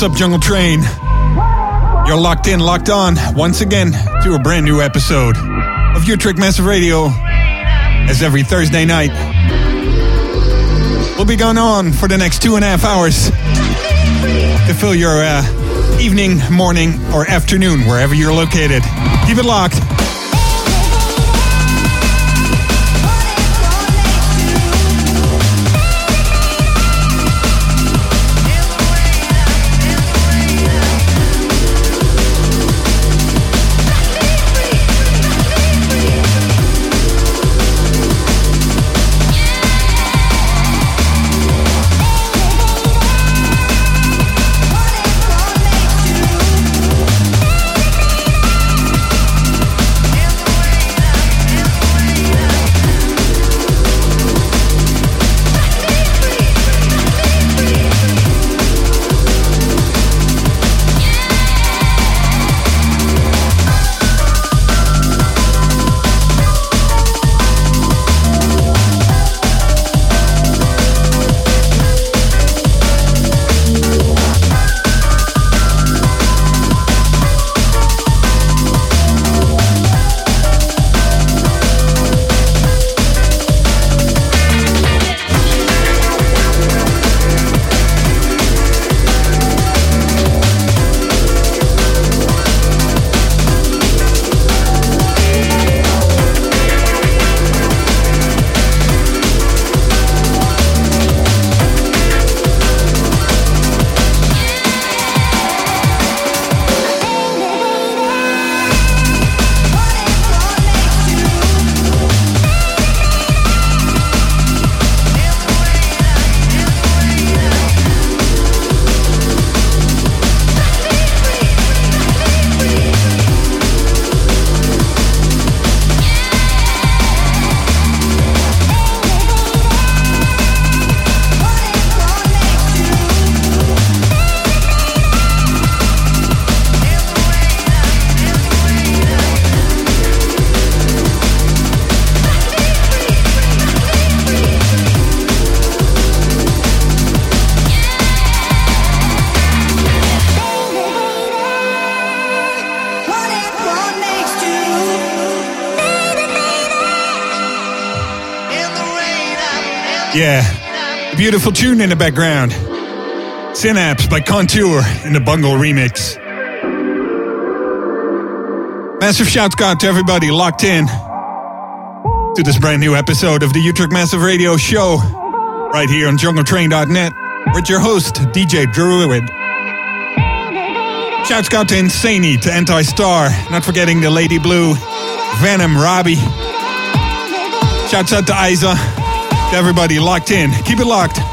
what's up, Jungle Train? You're locked in, locked on, once again, to a brand new episode of Utrecht Massive Radio, as every Thursday night. We'll be going on for the next two and a half hours to fill your uh, evening, morning, or afternoon, wherever you're located. Keep it locked. Beautiful tune in the background. Synapse by Contour in the Bungle remix. Massive shouts out to everybody locked in to this brand new episode of the Utrecht Massive Radio Show right here on jungletrain.net with your host, DJ Druid. Shouts out to Insaney, to Anti Star, not forgetting the Lady Blue, Venom, Robbie. Shouts out to Isa, everybody locked in. Keep it locked.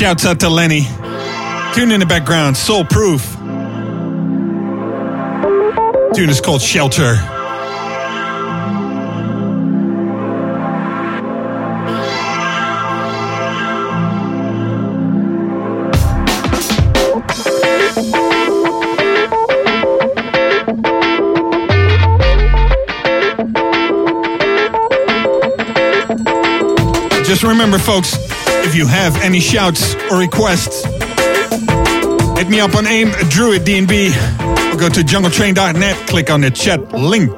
Shouts out to Lenny. Tune in the background, Soul Proof. Tune is called Shelter. Just remember, folks, if you have any shouts or requests, hit me up on AIM Druid DNB or go to jungletrain.net, click on the chat link.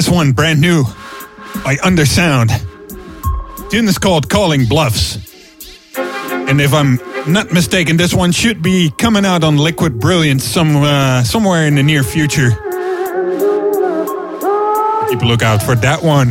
This one brand new by Undersound. Tune is called Calling Bluffs. And if I'm not mistaken, this one should be coming out on Liquid Brilliance some uh, somewhere in the near future. Keep a lookout for that one.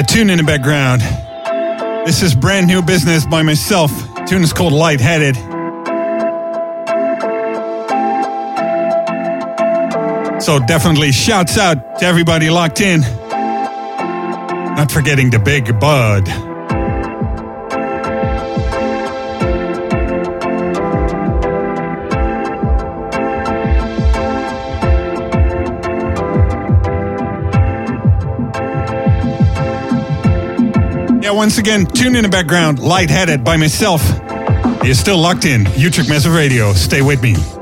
Yeah, tune in the background. This is brand new business by myself. Tune is called Lightheaded. So definitely shouts out to everybody locked in. Not forgetting the big bud. Once again, tune in the background, lightheaded by myself. You're still locked in. Utrecht Massive Radio. Stay with me.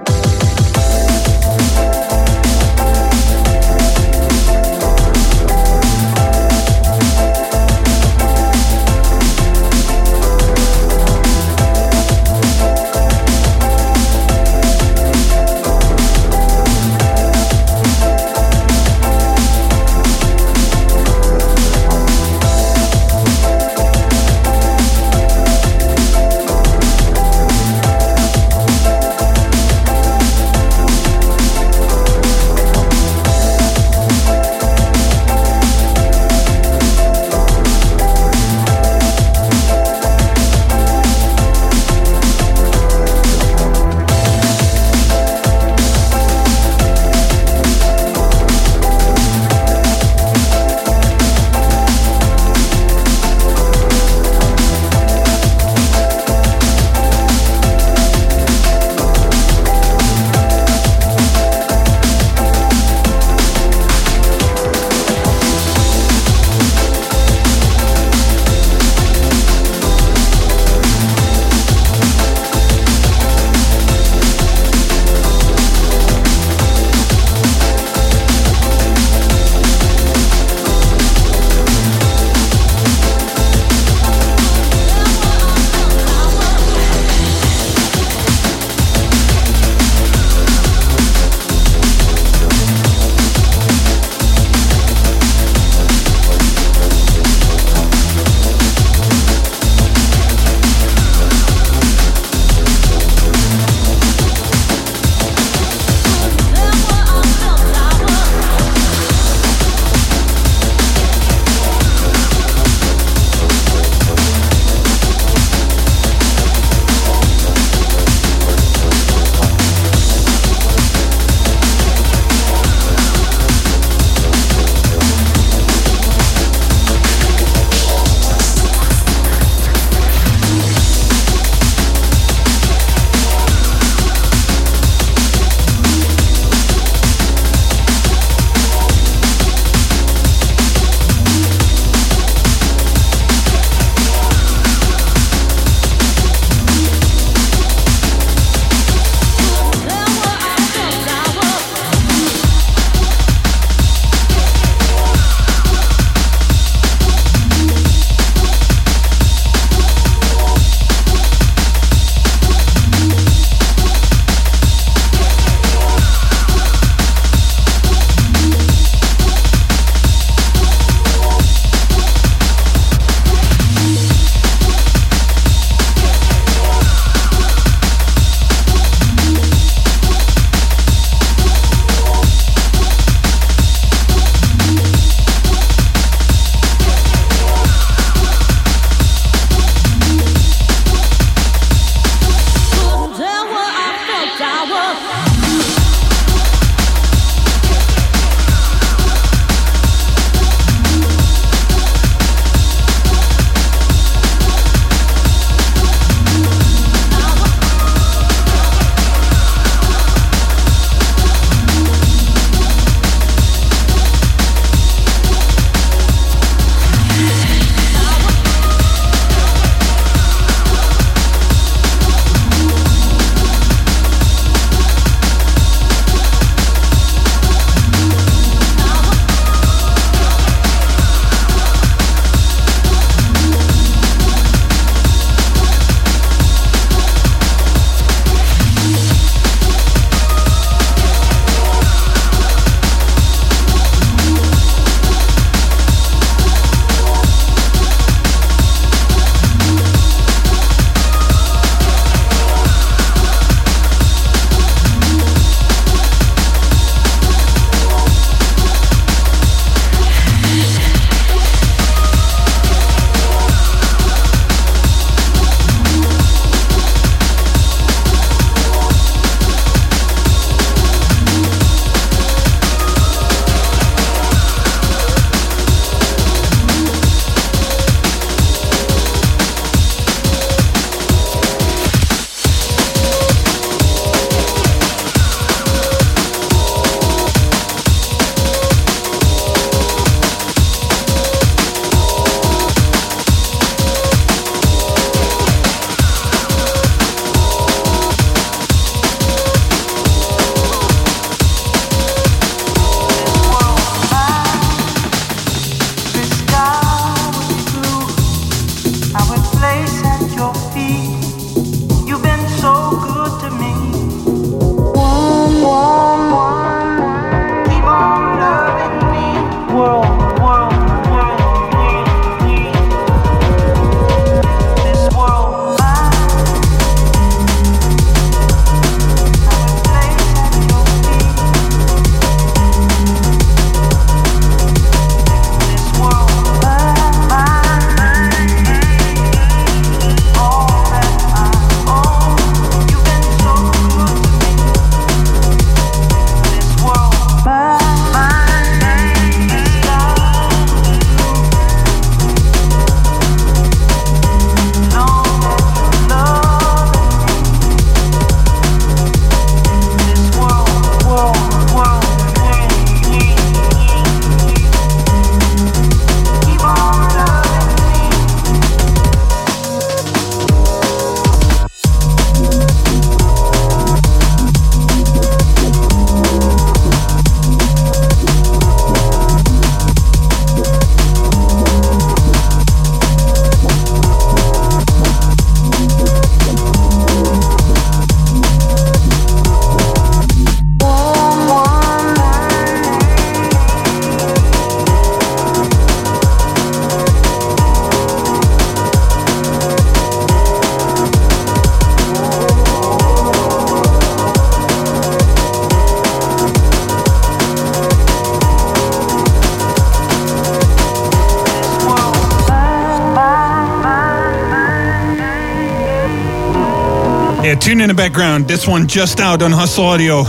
Background. This one just out on Hustle Audio.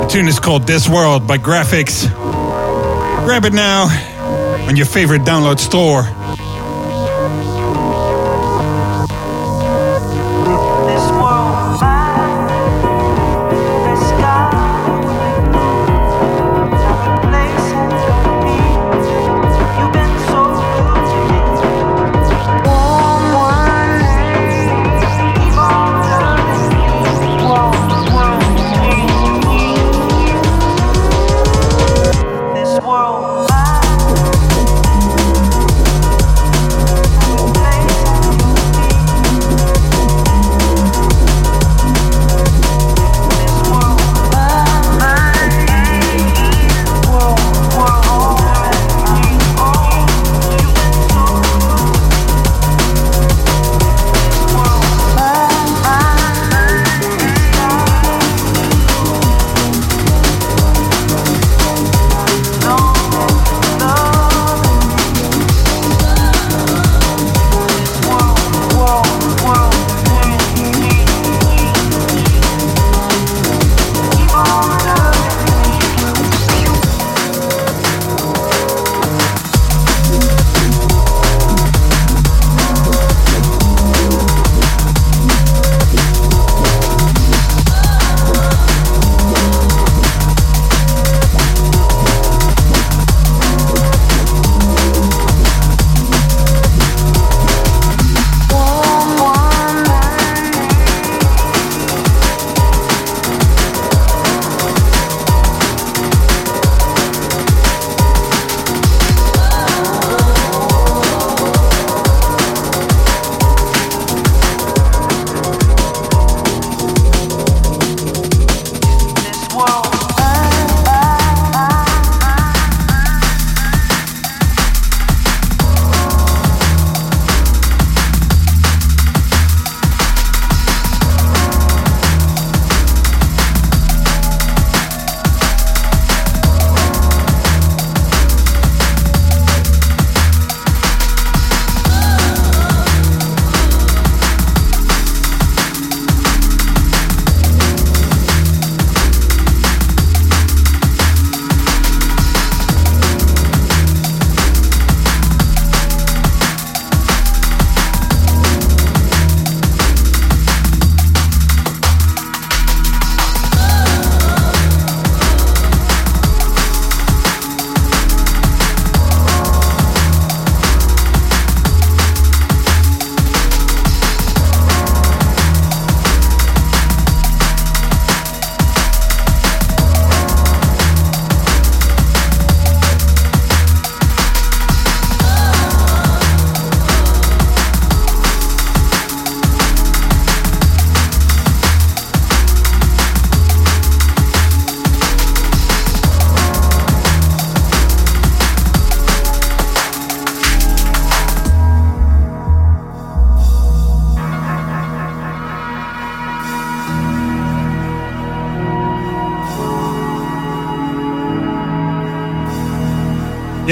The tune is called This World by Graphics. Grab it now on your favorite download store.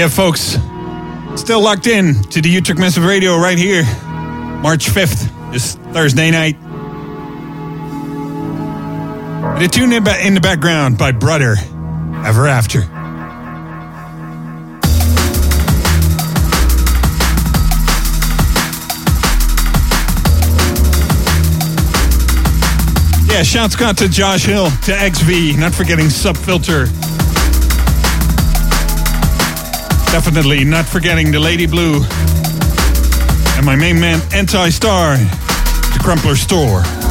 Yeah, folks, still locked in to the Utrecht Massive Radio right here, March 5th, this Thursday night. The tune in in the background by Brother, Ever After. Yeah, shouts got to Josh Hill, to XV, not forgetting Subfilter. Definitely not forgetting the Lady Blue. And my main man, Anti Star, the Crumpler Store.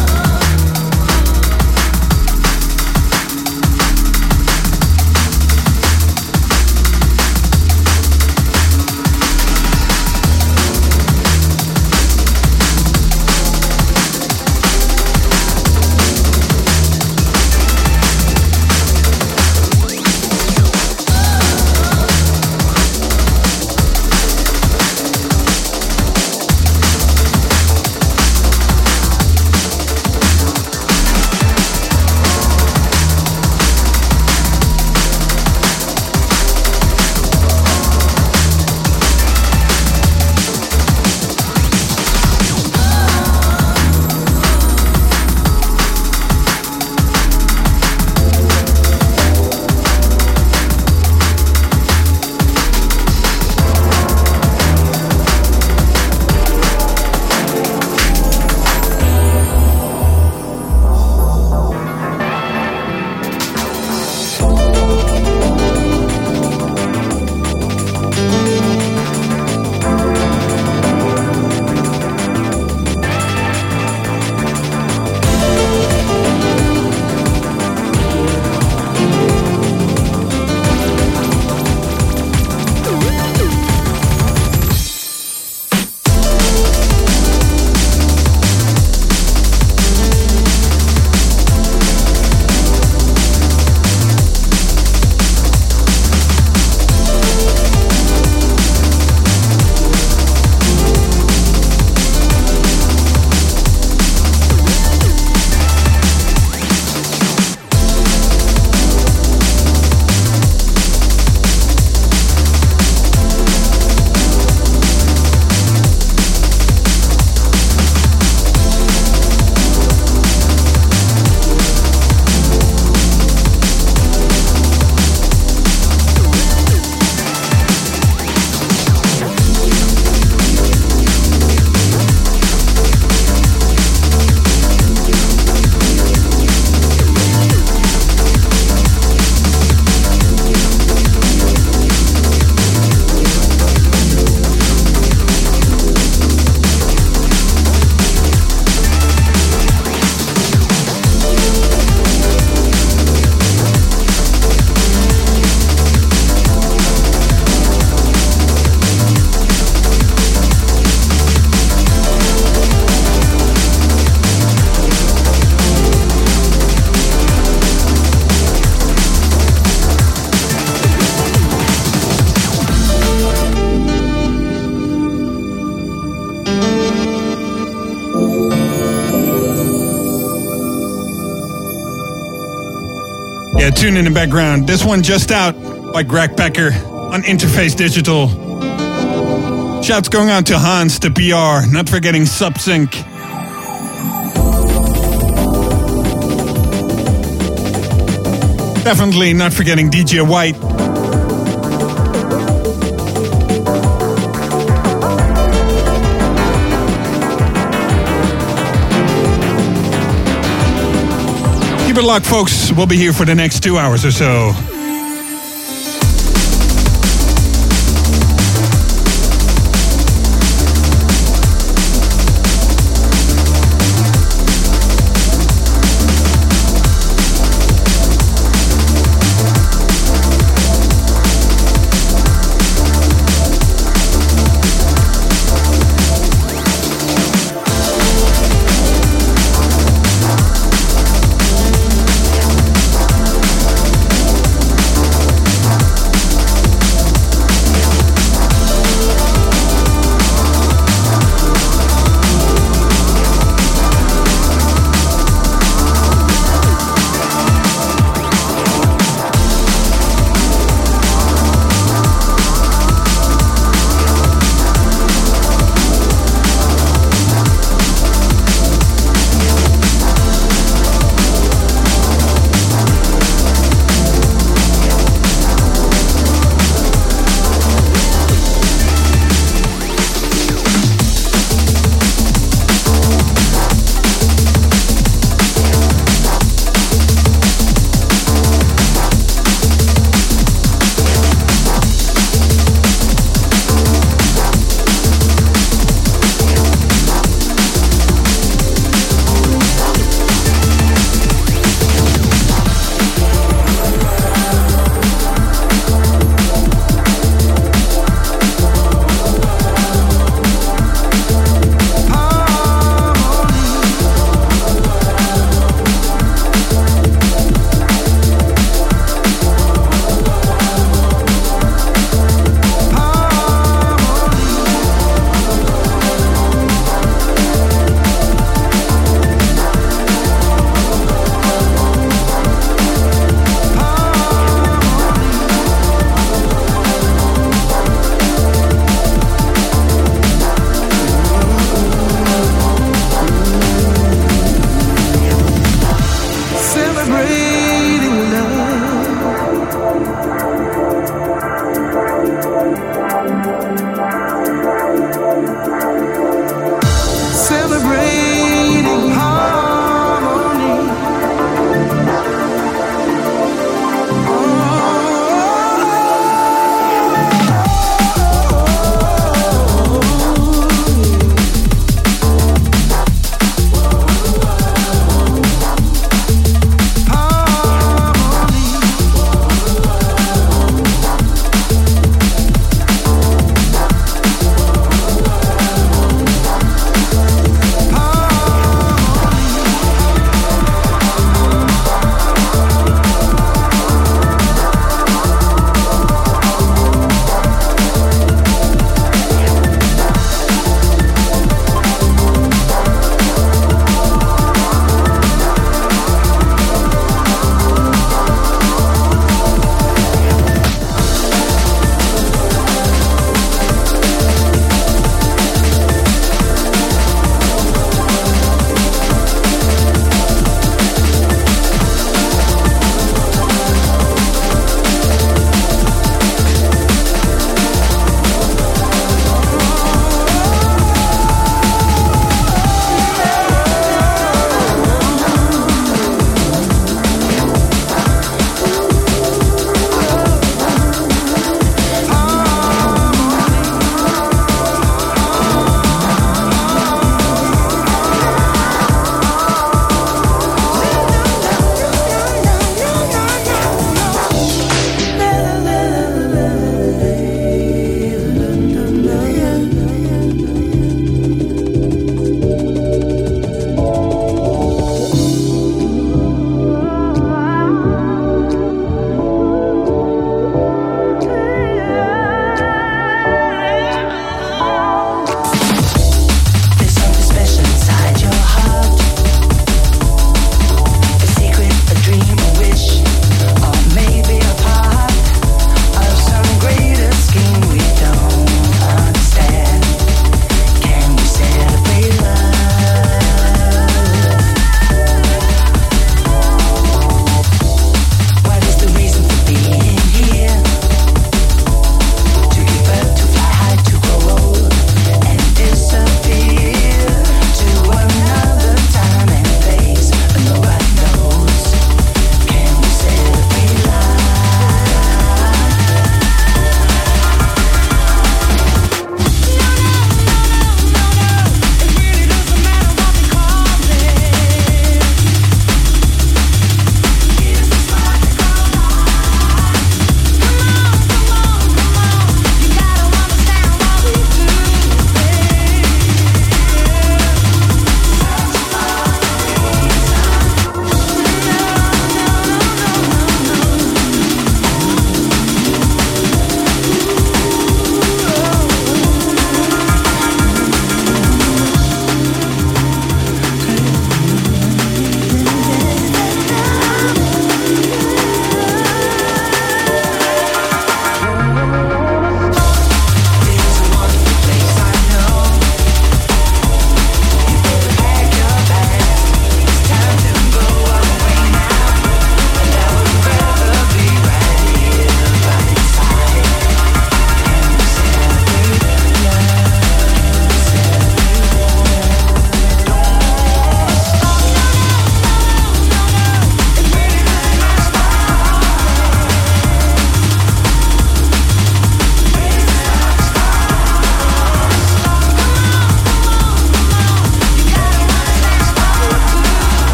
Tune in the background. This one just out by Greg Becker on Interface Digital. Shouts going out to Hans, to BR, not forgetting Subsync. Definitely not forgetting DJ White. Keep luck, folks. We'll be here for the next two hours or so.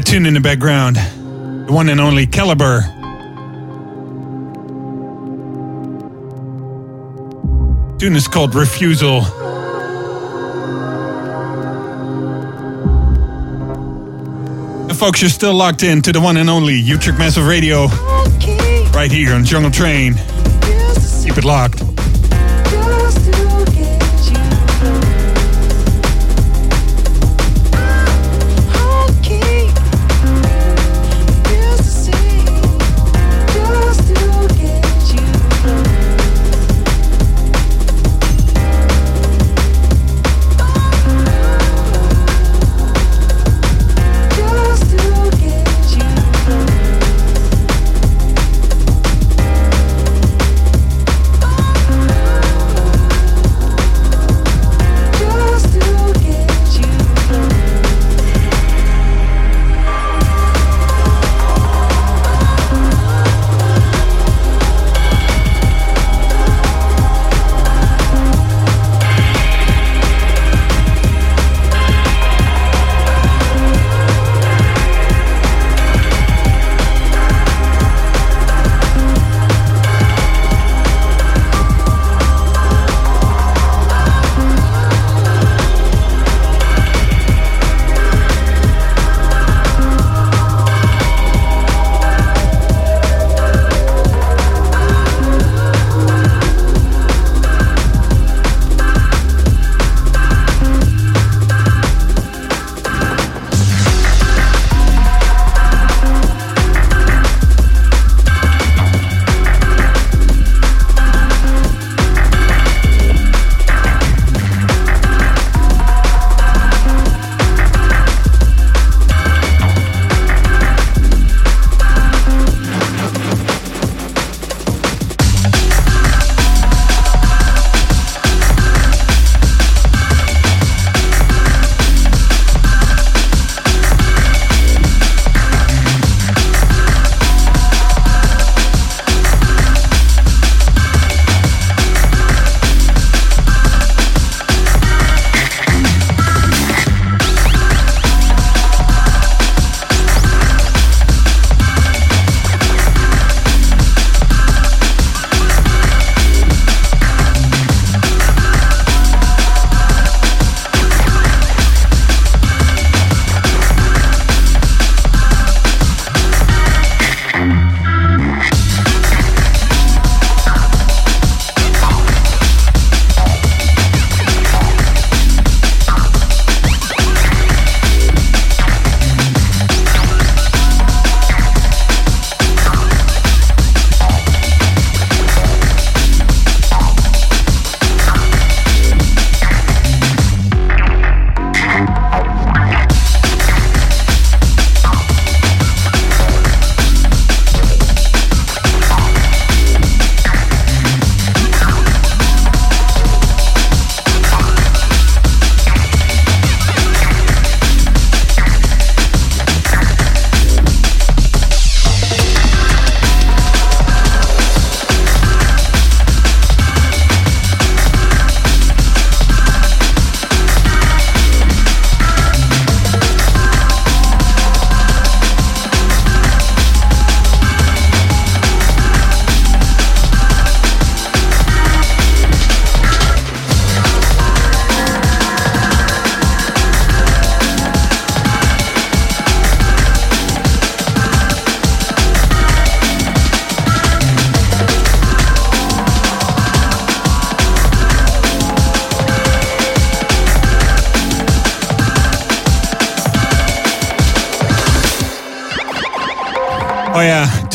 Yeah, tune in the background. The one and only Calibre. Tune is called Refusal. And folks, you're still locked in to the one and only Utrecht Massive Radio right here on Jungle Train. Keep it locked.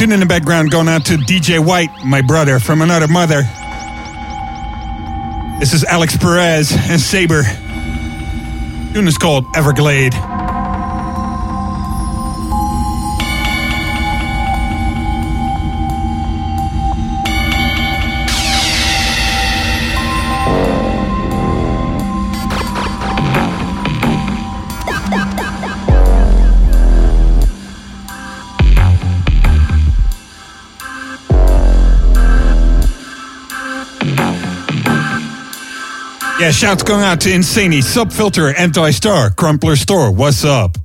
Tune in the background going out to DJ White, my brother from another mother. This is Alix Perez and Sabre. Tune is called Everglade. Shouts going out to Insani, Subfilter, Anti-Star, Crumpler Store. What's up?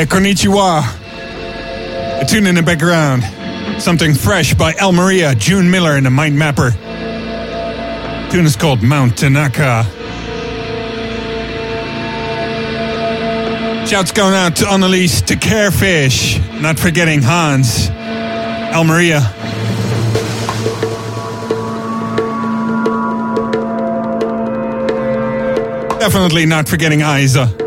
Yeah, konnichiwa. A tune in the background. Something fresh by El Maria, June Miller, and the Mind Mapper. tune is called Mount Tanaka. Shouts going out to Annalise, to Carefish, not forgetting Hans, El Maria. Definitely not forgetting Isa.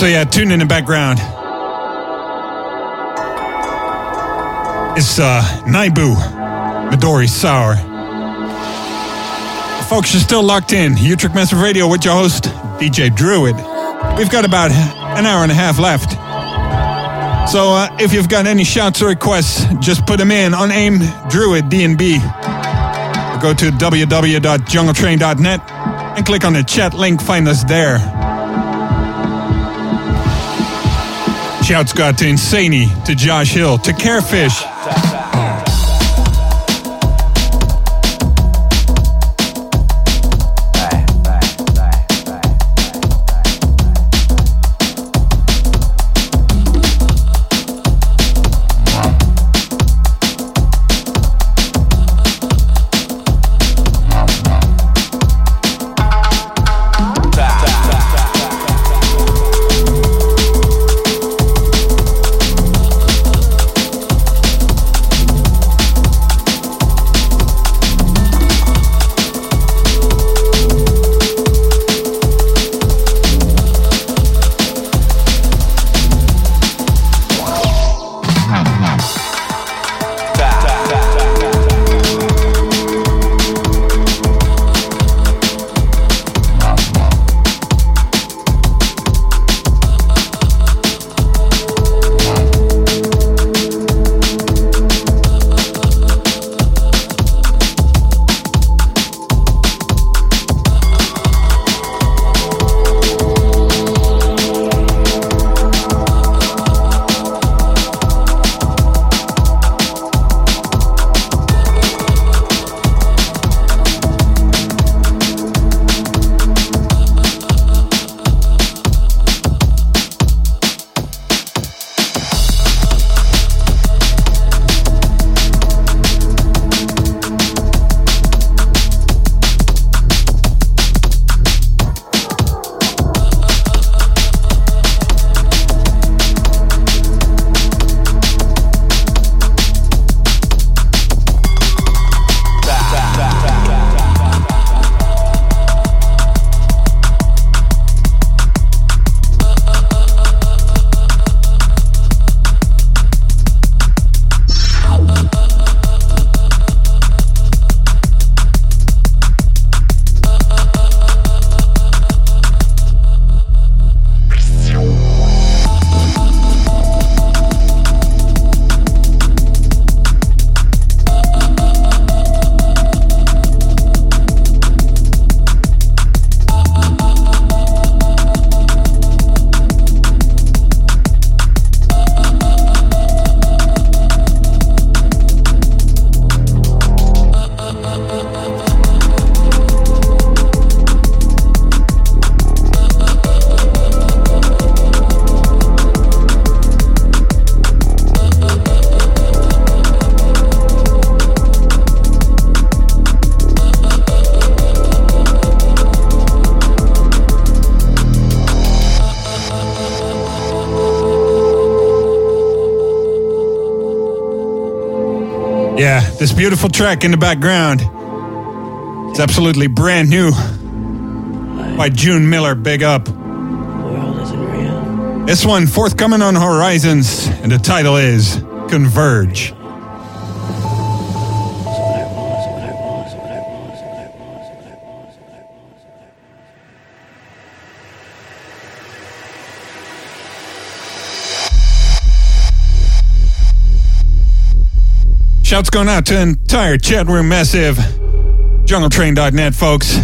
So yeah, tune in the background. It's uh, Naibu, Midori Sour. Folks, you're still locked in. Utrecht Massive Radio with your host, DJ Druid. We've got about an hour and a half left. So uh, if you've got any shouts or requests, just put them in on AIM Druid DNB. Or go to www.jungletrain.net and click on the chat link. Find us there. Shouts got to Insaney, to Josh Hill, to Carefish. This beautiful track in the background. It's absolutely brand new by June Miller. Big up. This one forthcoming on Horizons, and the title is Converge. Shouts going out to entire chat room massive. JungleTrain.net, folks.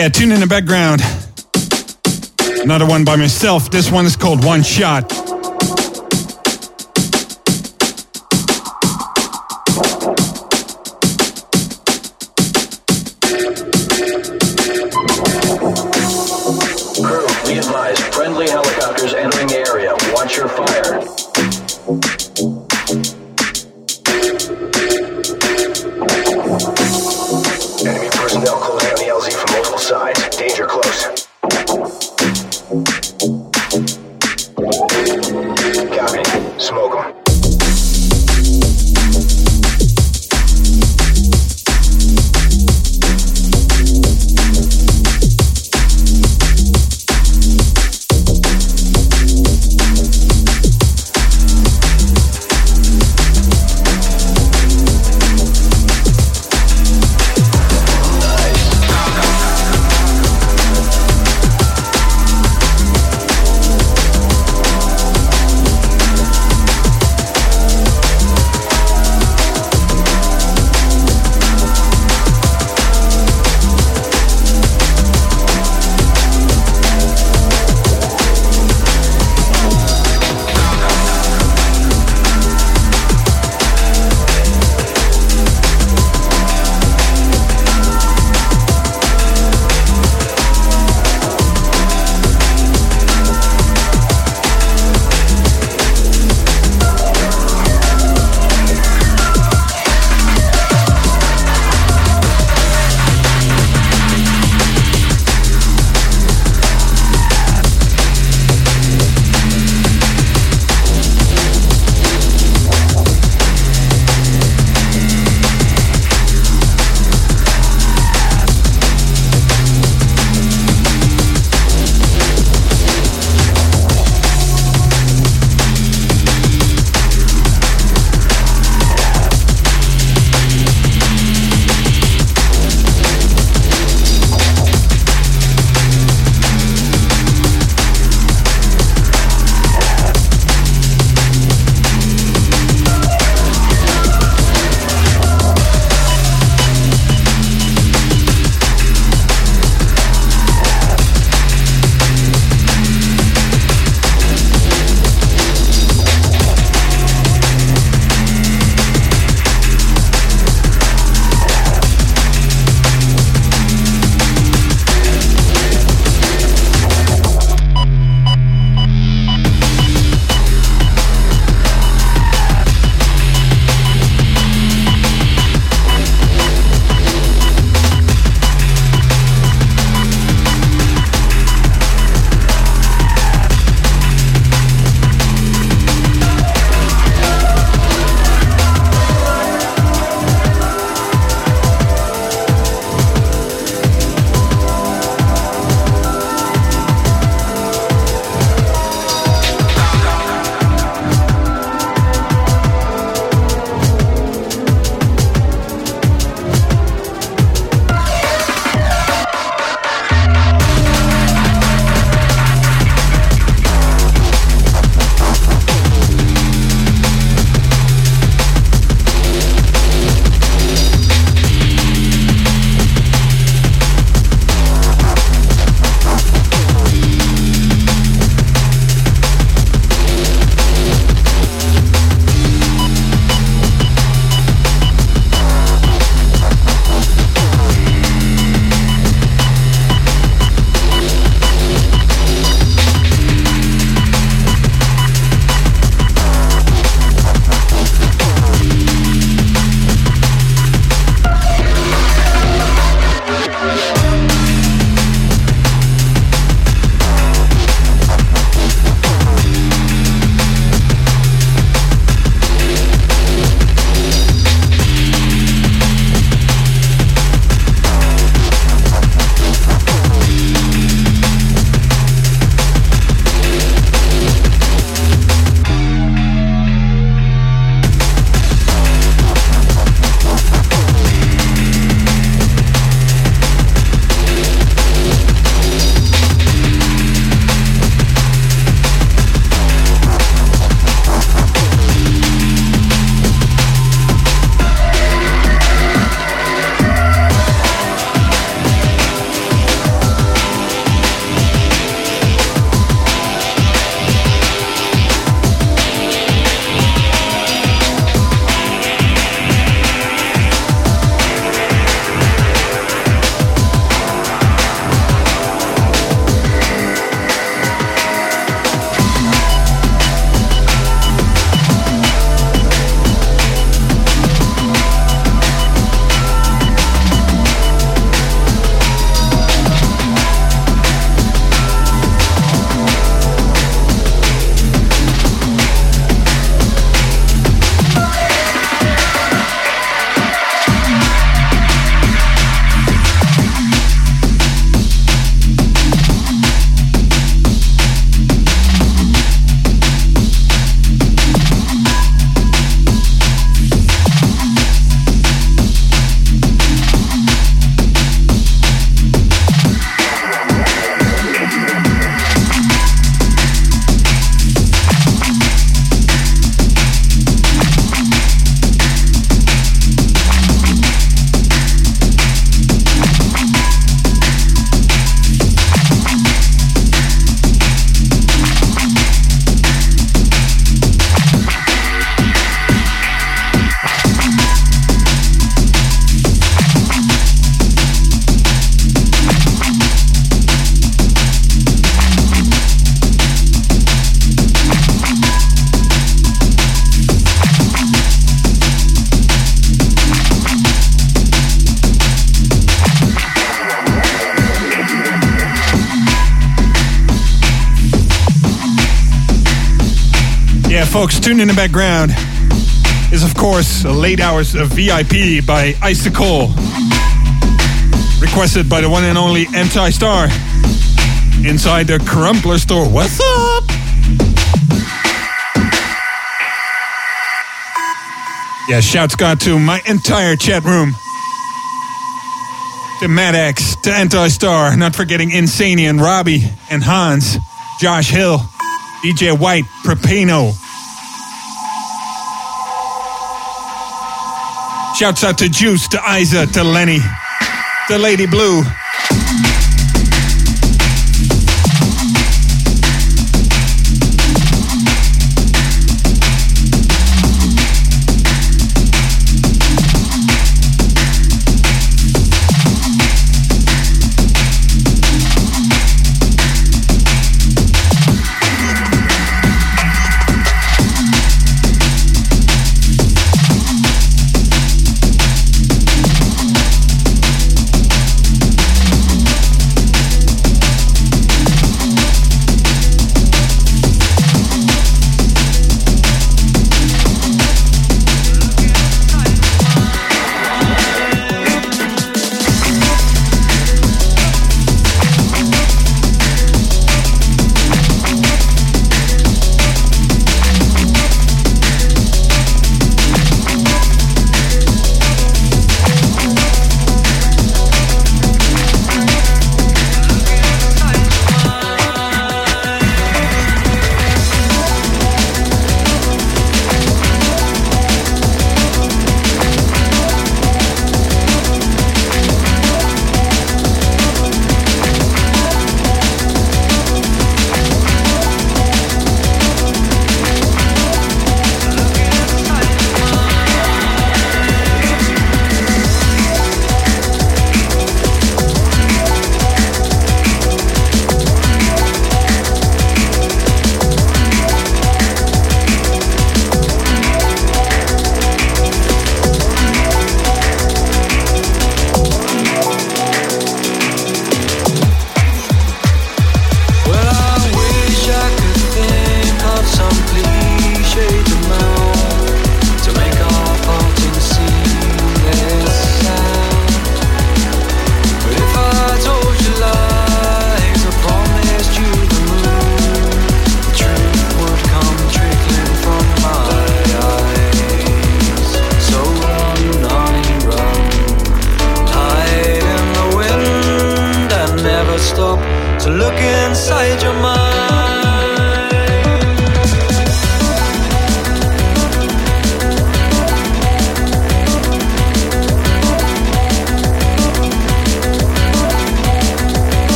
Yeah, tune in the background. Another one by myself. This one is called One Shot. Folks, tune in the background is, of course, Late Hours of VIP by Icicle. Requested by the one and only Anti Star inside the Crumpler store. What's up? Yeah, shouts got to my entire chat room. To Maddox, to Anti Star, not forgetting Insanian, Robbie, and Hans, Josh Hill, DJ White, Propano. Shouts out to Juice, to Isa, to Lenny, to Lady Blue.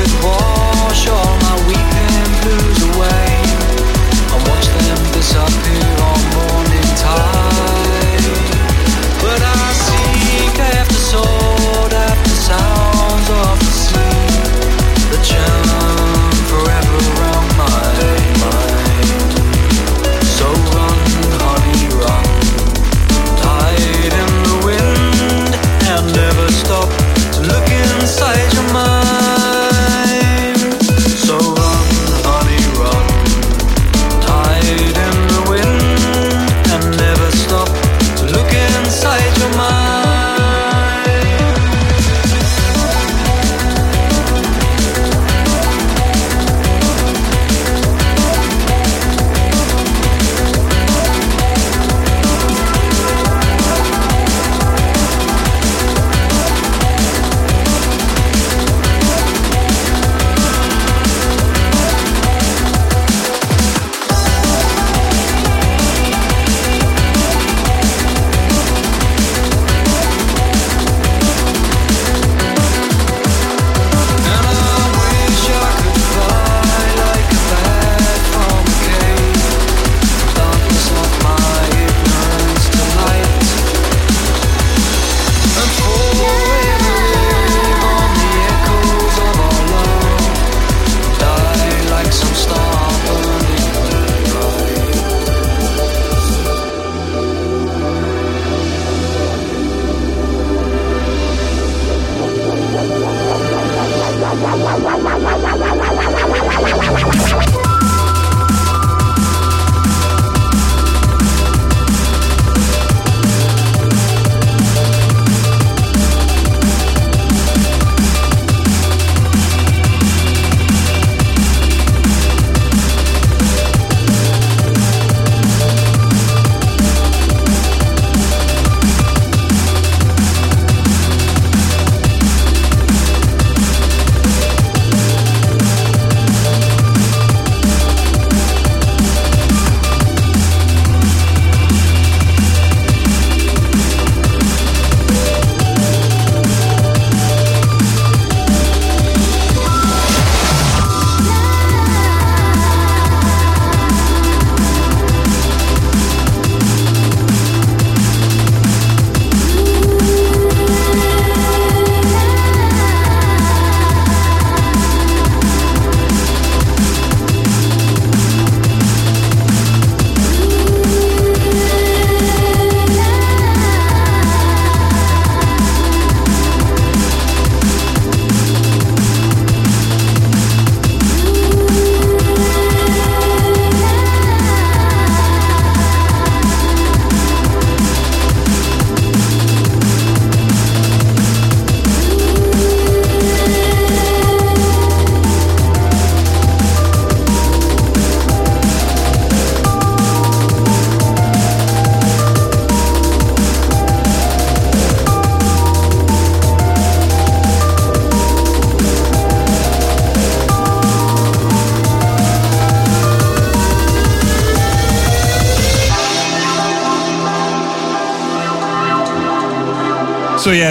this war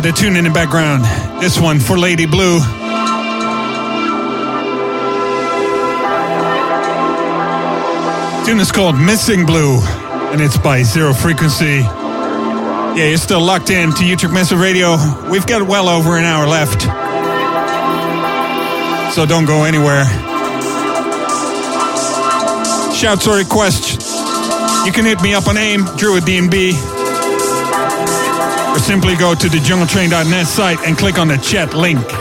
yeah, the tune in the background. This one for Lady Blue. Tune is called Missing Blue, and it's by Zero Frequency. Yeah, you're still locked in to Utrecht Massive Radio. We've got well over an hour left. So don't go anywhere. Shouts or requests. You can hit me up on AIM, Drew at DNB. Or simply go to the jungletrain.net site and click on the chat link.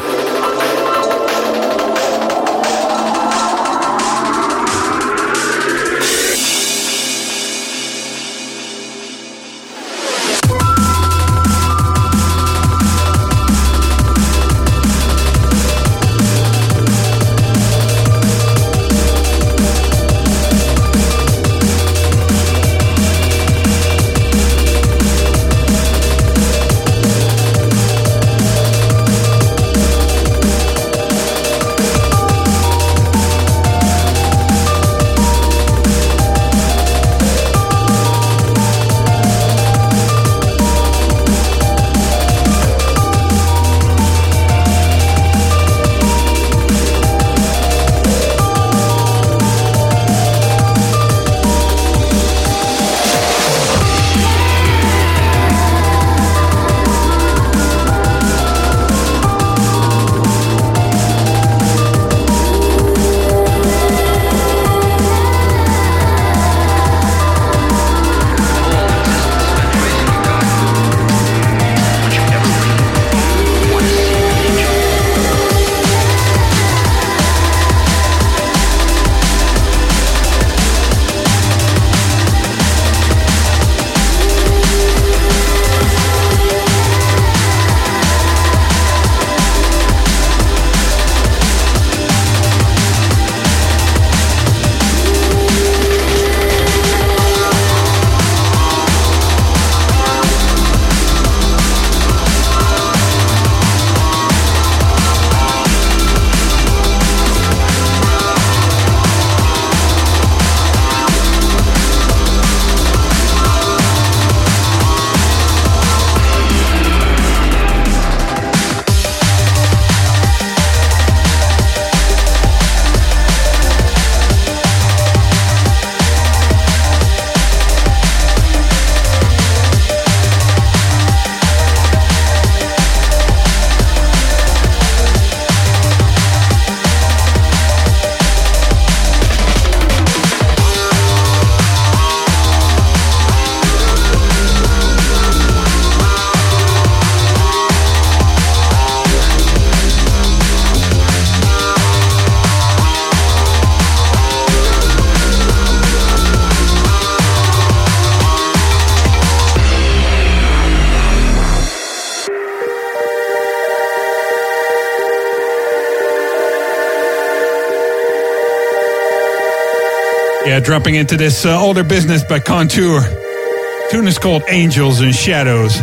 Yeah, dropping into this uh, older business by Contour. Tune is called Angels and Shadows.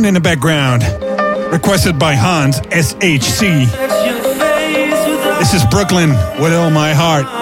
Tune in the background. Requested by Hans SHC. This is Brooklyn with all my heart.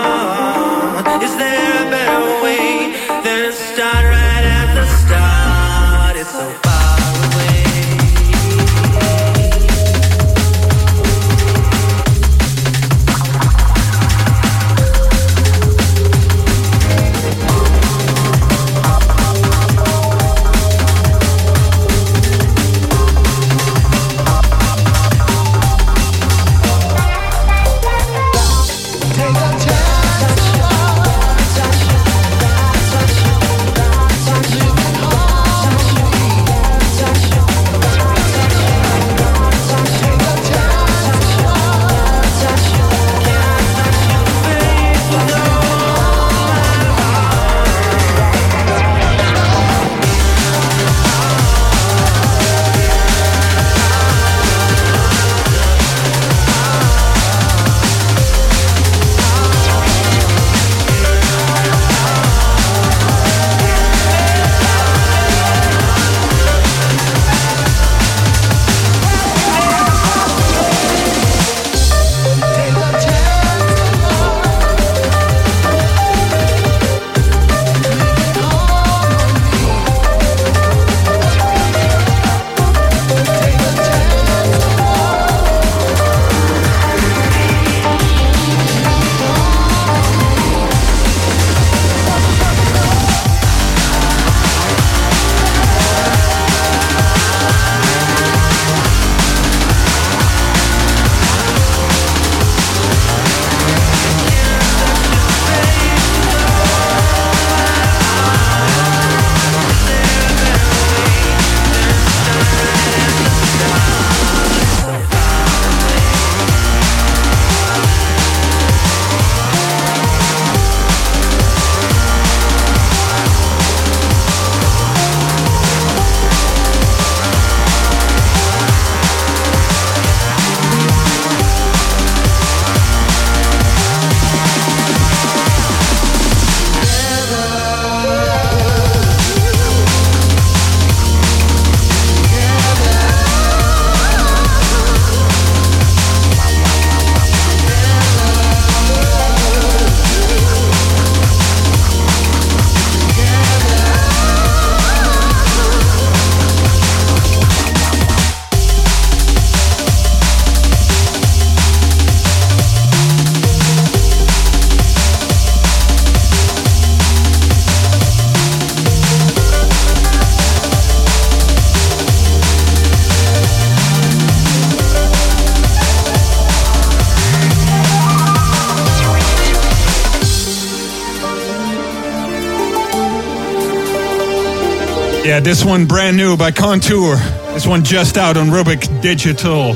This one brand new by Contour. This one just out on Rubik Digital.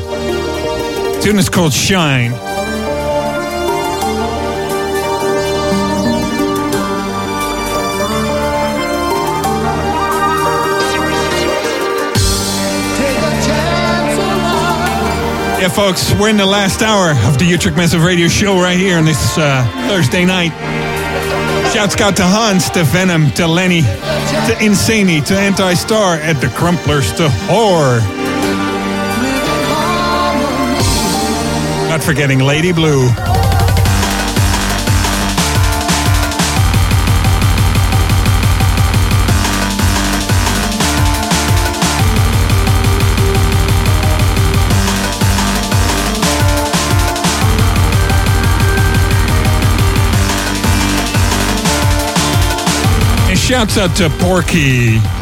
Tune is called Shine. Yeah, folks, we're in the last hour of the Utrecht Massive Radio Show right here on this uh, Thursday night. Shouts out to Hans, to Venom, to Lenny, to Insaney, to Anti Star, and the Crumplers, to Whore. Not forgetting Lady Blue. Shouts out to Porky.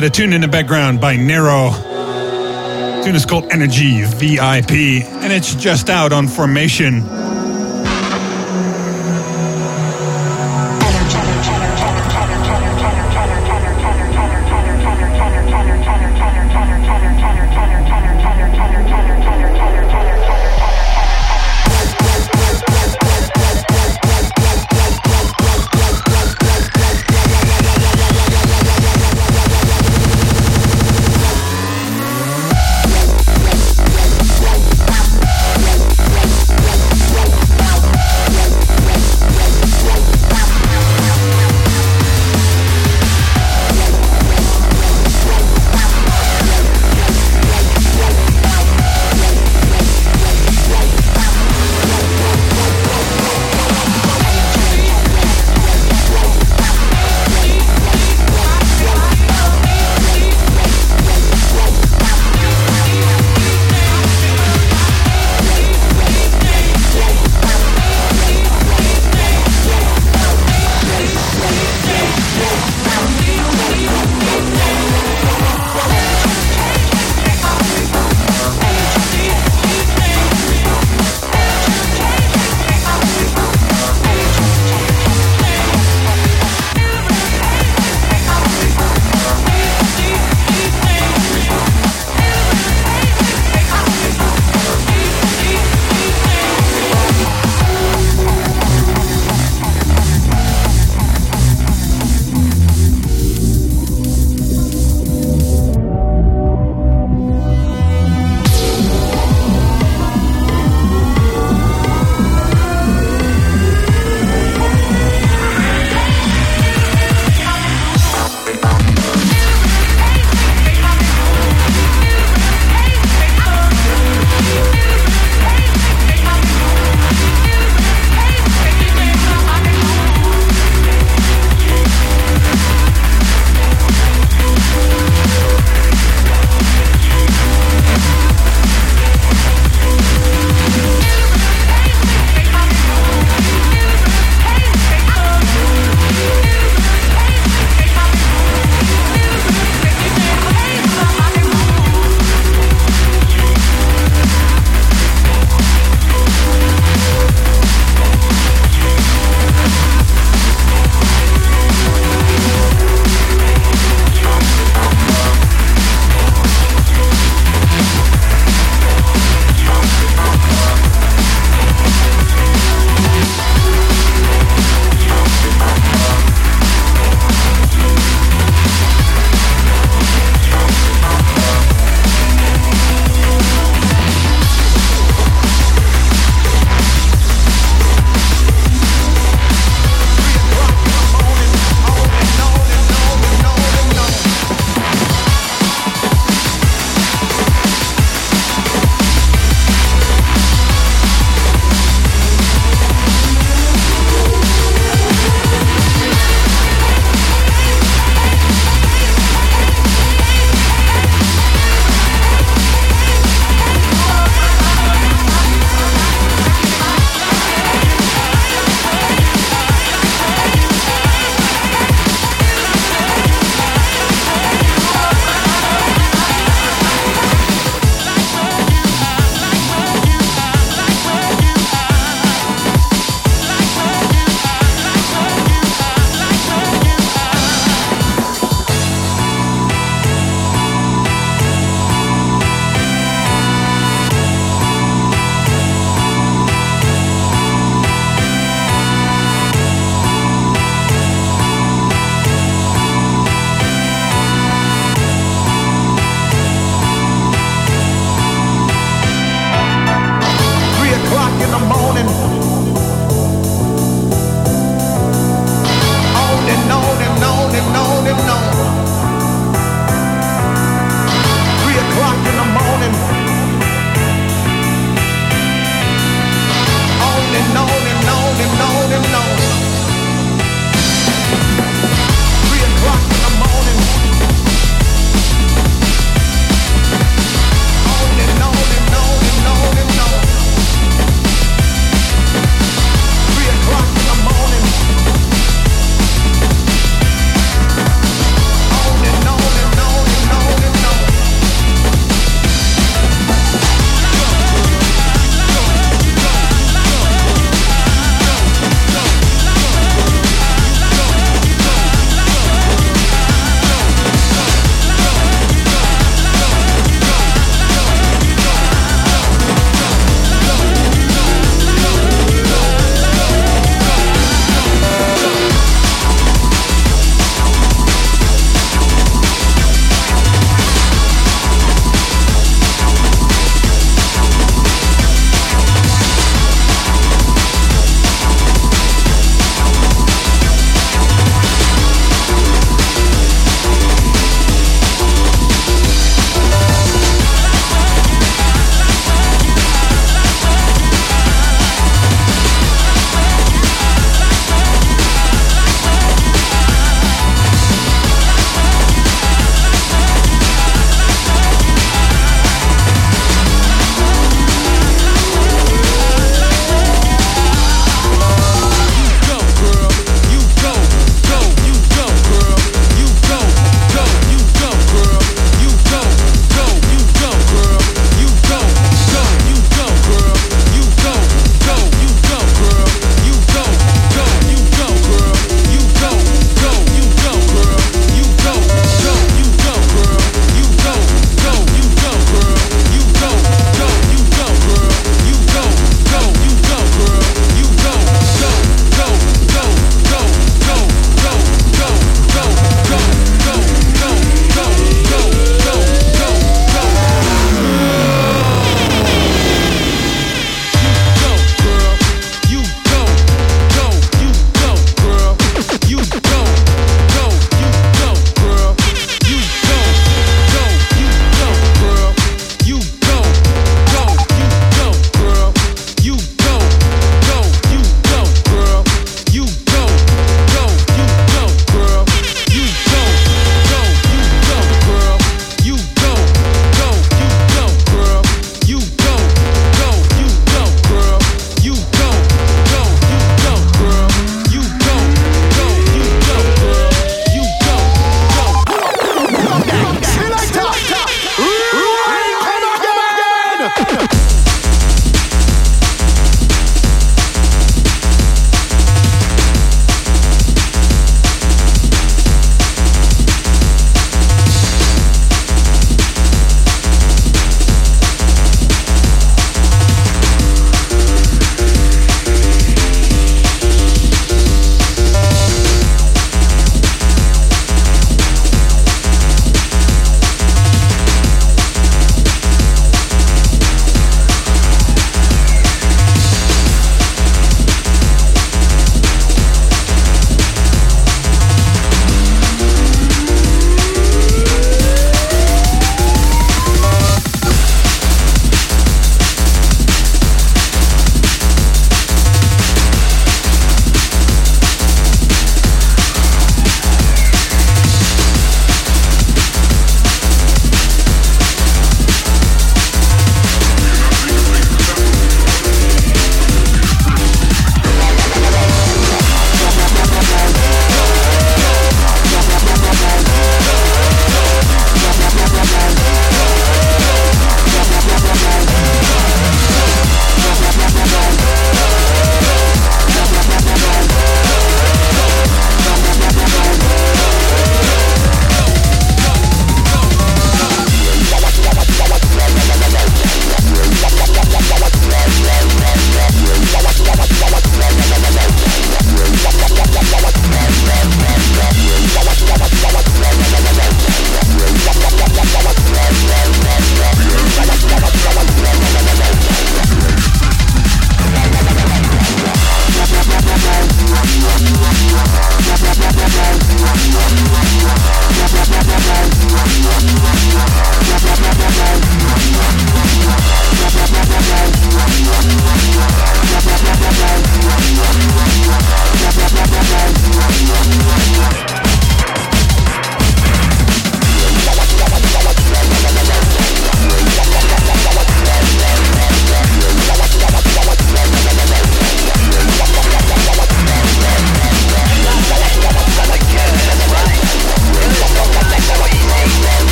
Yeah, the tune in the background by Nero. Tune is called Energy VIP, and it's just out on Formation.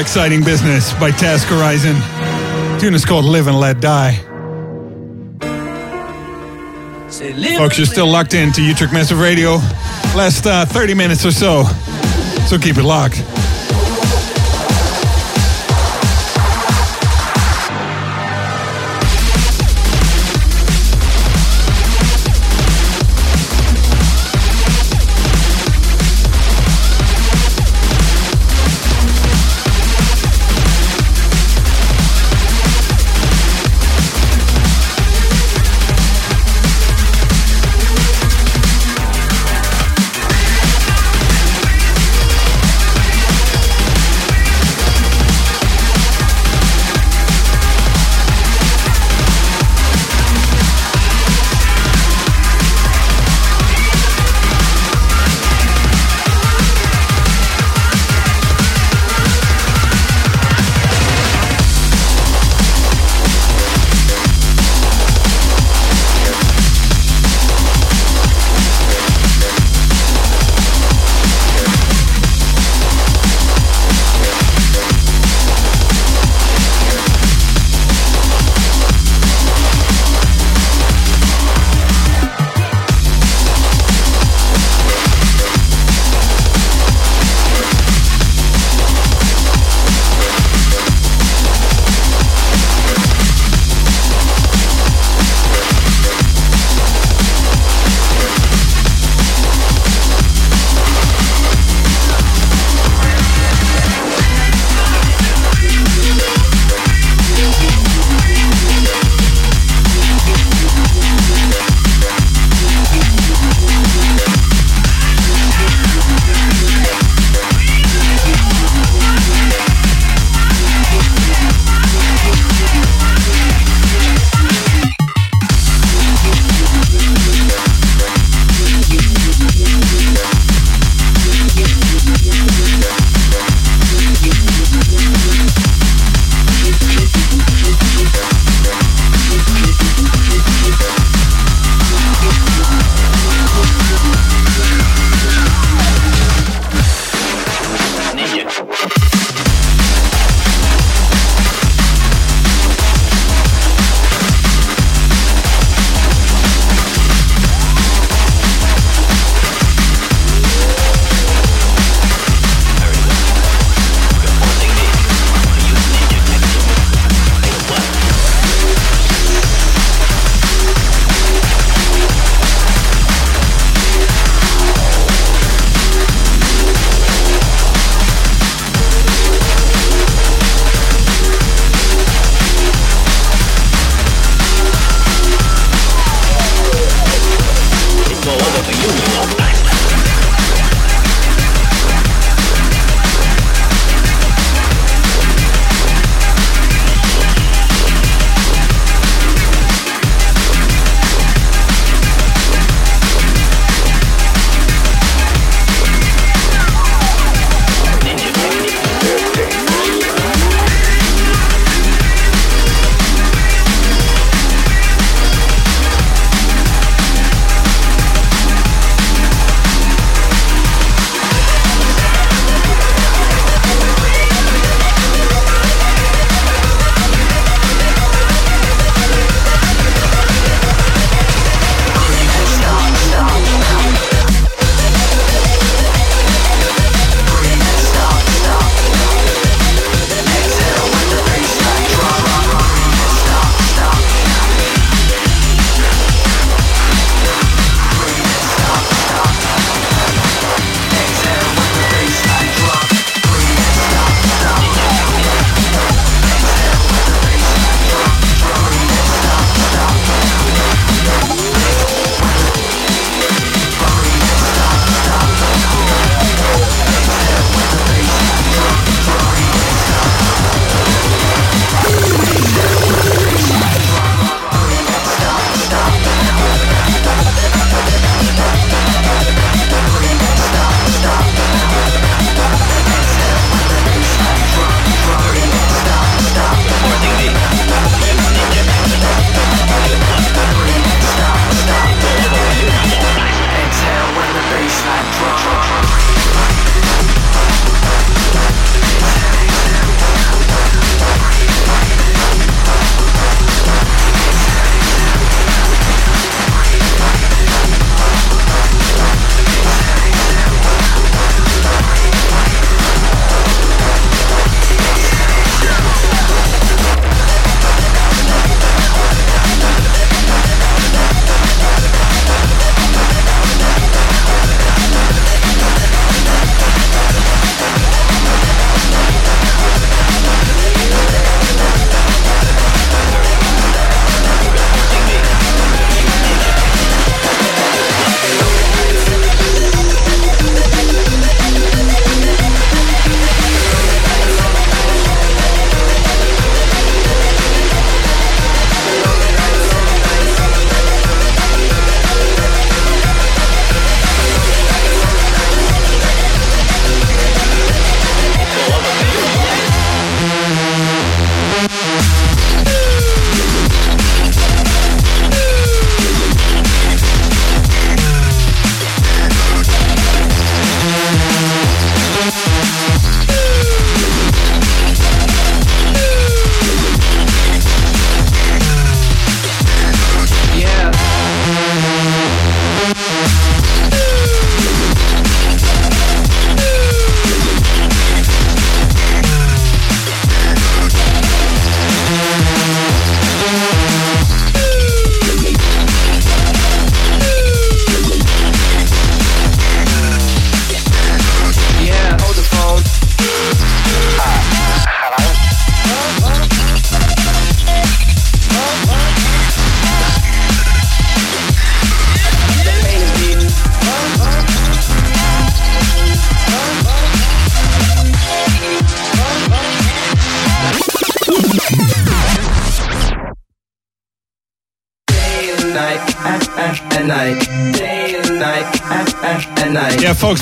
Exciting business by Task Horizon. Tune is called Live and Let Die. Folks, you're still locked in to Utrecht Massive Radio. Last uh, 30 minutes or so. So keep it locked.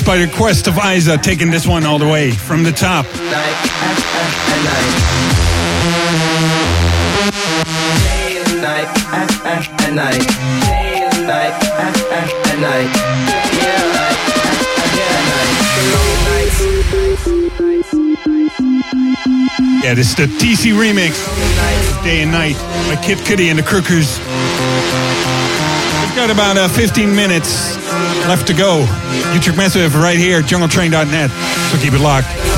By request of Isa, taking this one all the way from the top. Yeah, this is the TC remix, Day and Night, by Kid Cudi and the Crookers. We've got about uh, 15 minutes left to go. Utrecht Massive right here, jungletrain.net. So keep it locked.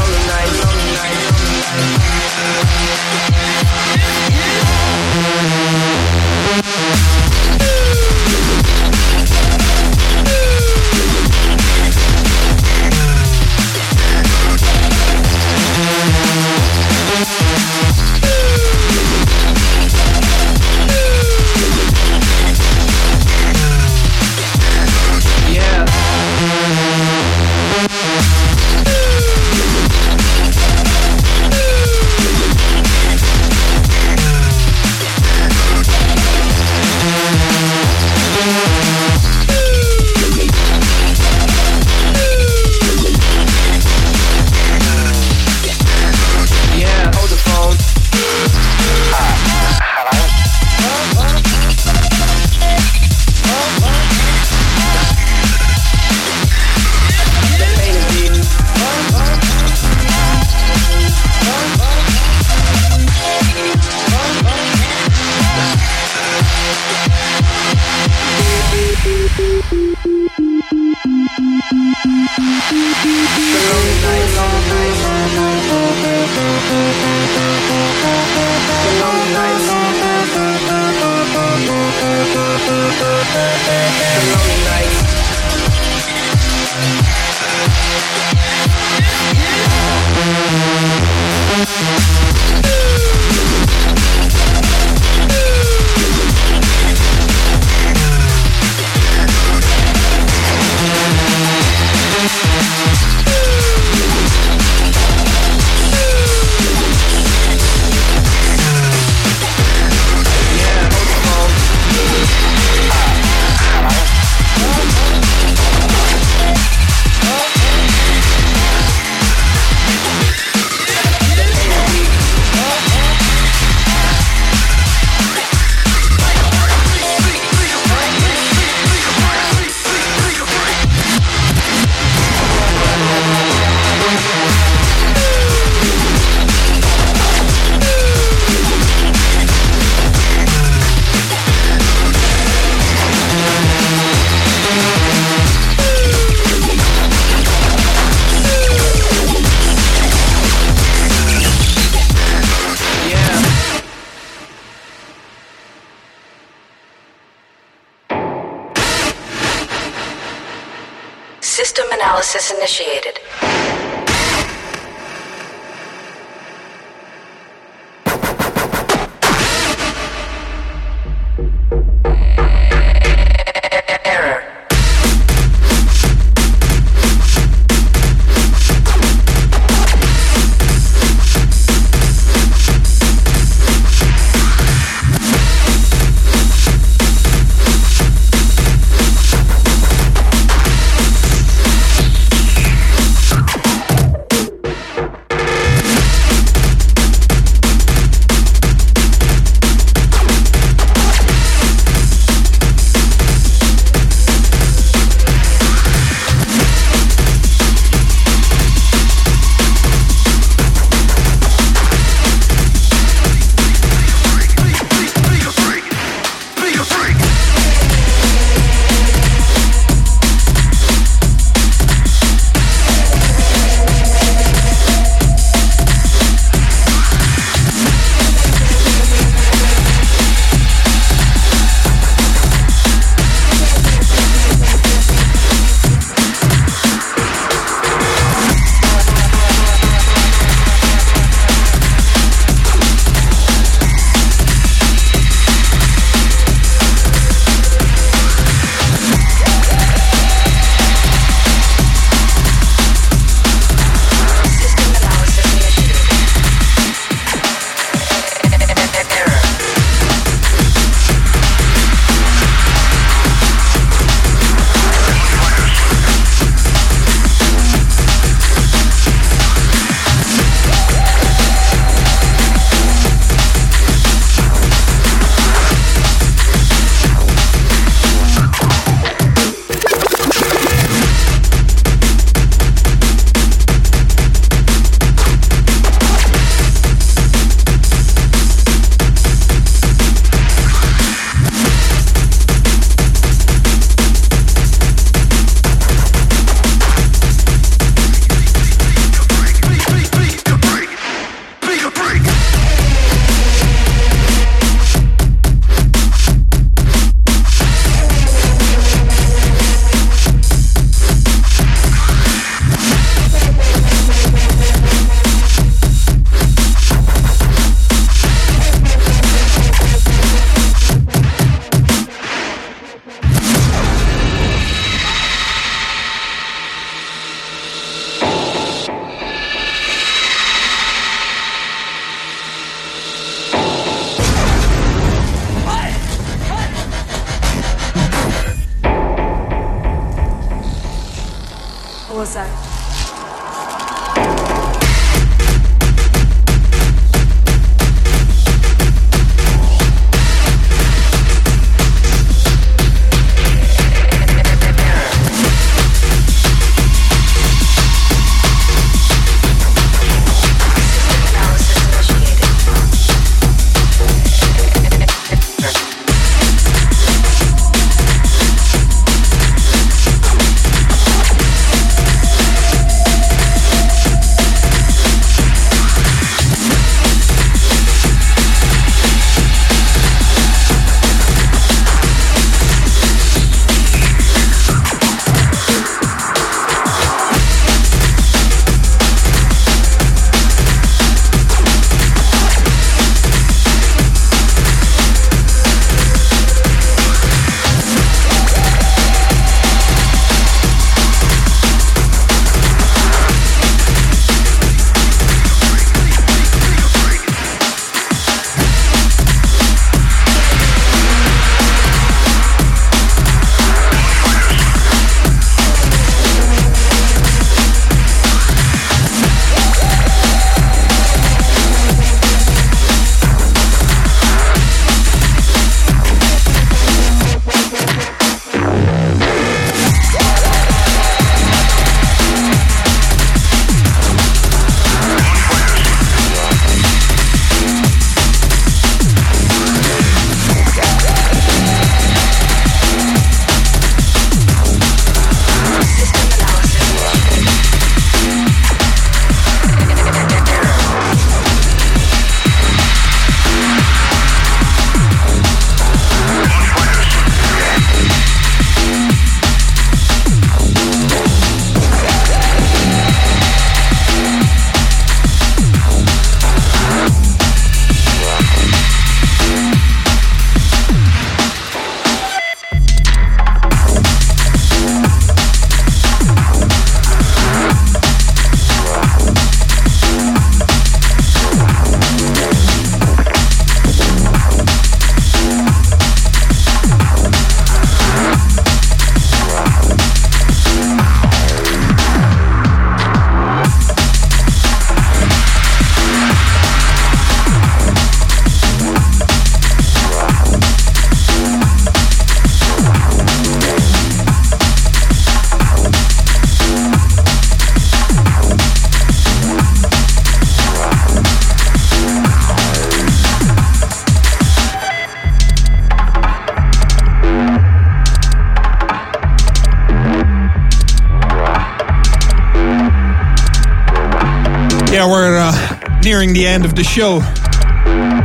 End of the show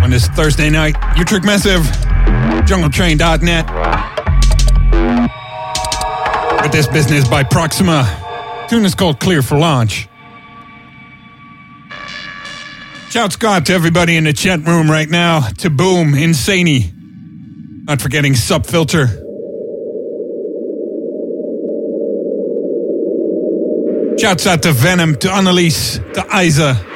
on this Thursday night. Utrecht Massive, jungletrain.net. With this business by Proxima. Tune is called Clear for Launch. Shout Scott to everybody in the chat room right now. To Boom, Insaney. Not forgetting Subfilter. Shouts out to Venom, to Annelies, to Isa.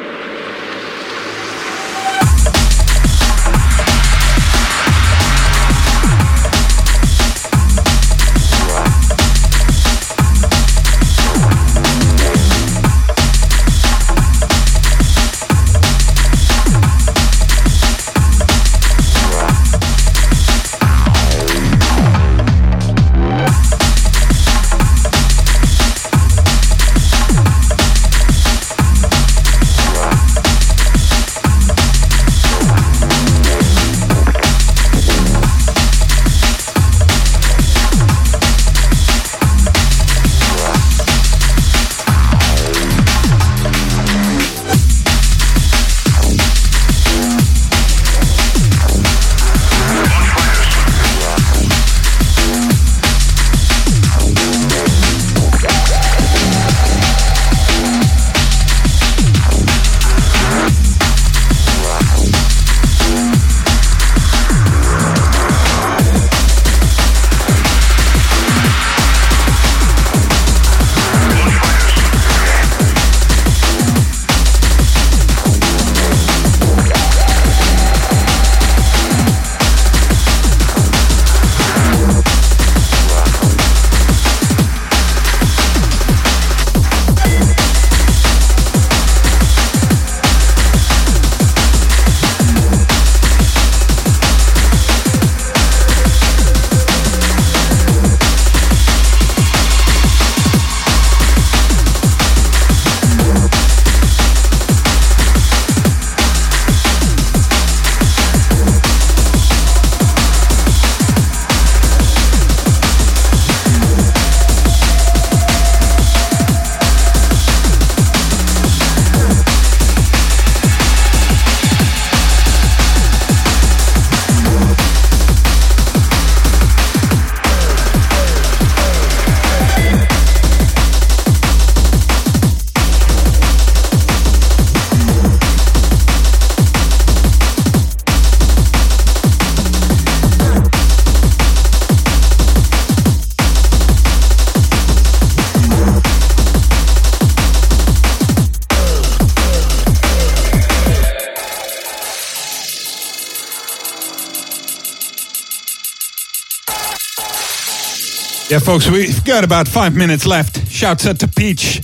Yeah, folks, we've got about five minutes left. Shouts out to Peach,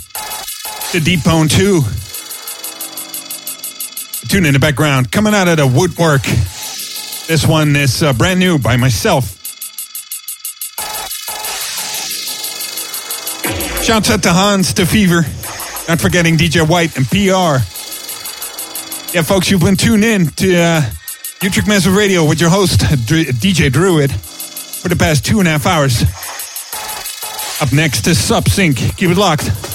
to Deep Bone 2. Tune in the background, coming out of the woodwork. This one is uh, brand new by myself. Shouts out to Hans, to Fever, not forgetting DJ White and PR. Yeah, folks, you've been tuned in to uh, Utrecht Massive Radio with your host, DJ Druid, for the past two and a half hours. Up next is Subsync. Keep it locked.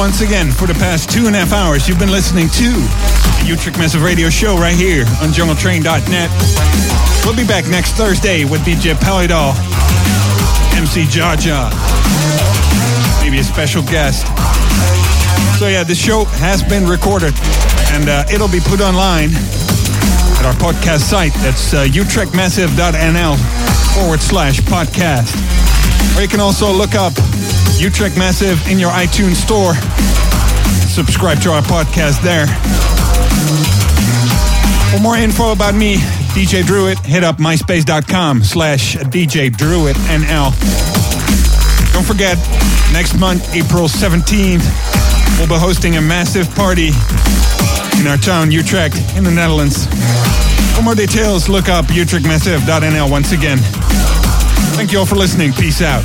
Once again, for the past two and a half hours, you've been listening to the Utrecht Massive Radio Show right here on jungletrain.net. We'll be back next Thursday with DJ Palidol, MC Jaja, maybe a special guest. So yeah, the show has been recorded and uh, it'll be put online at our podcast site. That's uh, utrechtmassive.nl forward slash podcast. Or you can also look up Utrecht Massive in your iTunes store. Subscribe to our podcast there. For more info about me, DJ Druid, hit up myspace.com slash DJ Druid NL. Don't forget, next month, April 17th, we'll be hosting a massive party in our town, Utrecht, in the Netherlands. For more details, look up utrechtmassive.nl once again. Thank you all for listening. Peace out.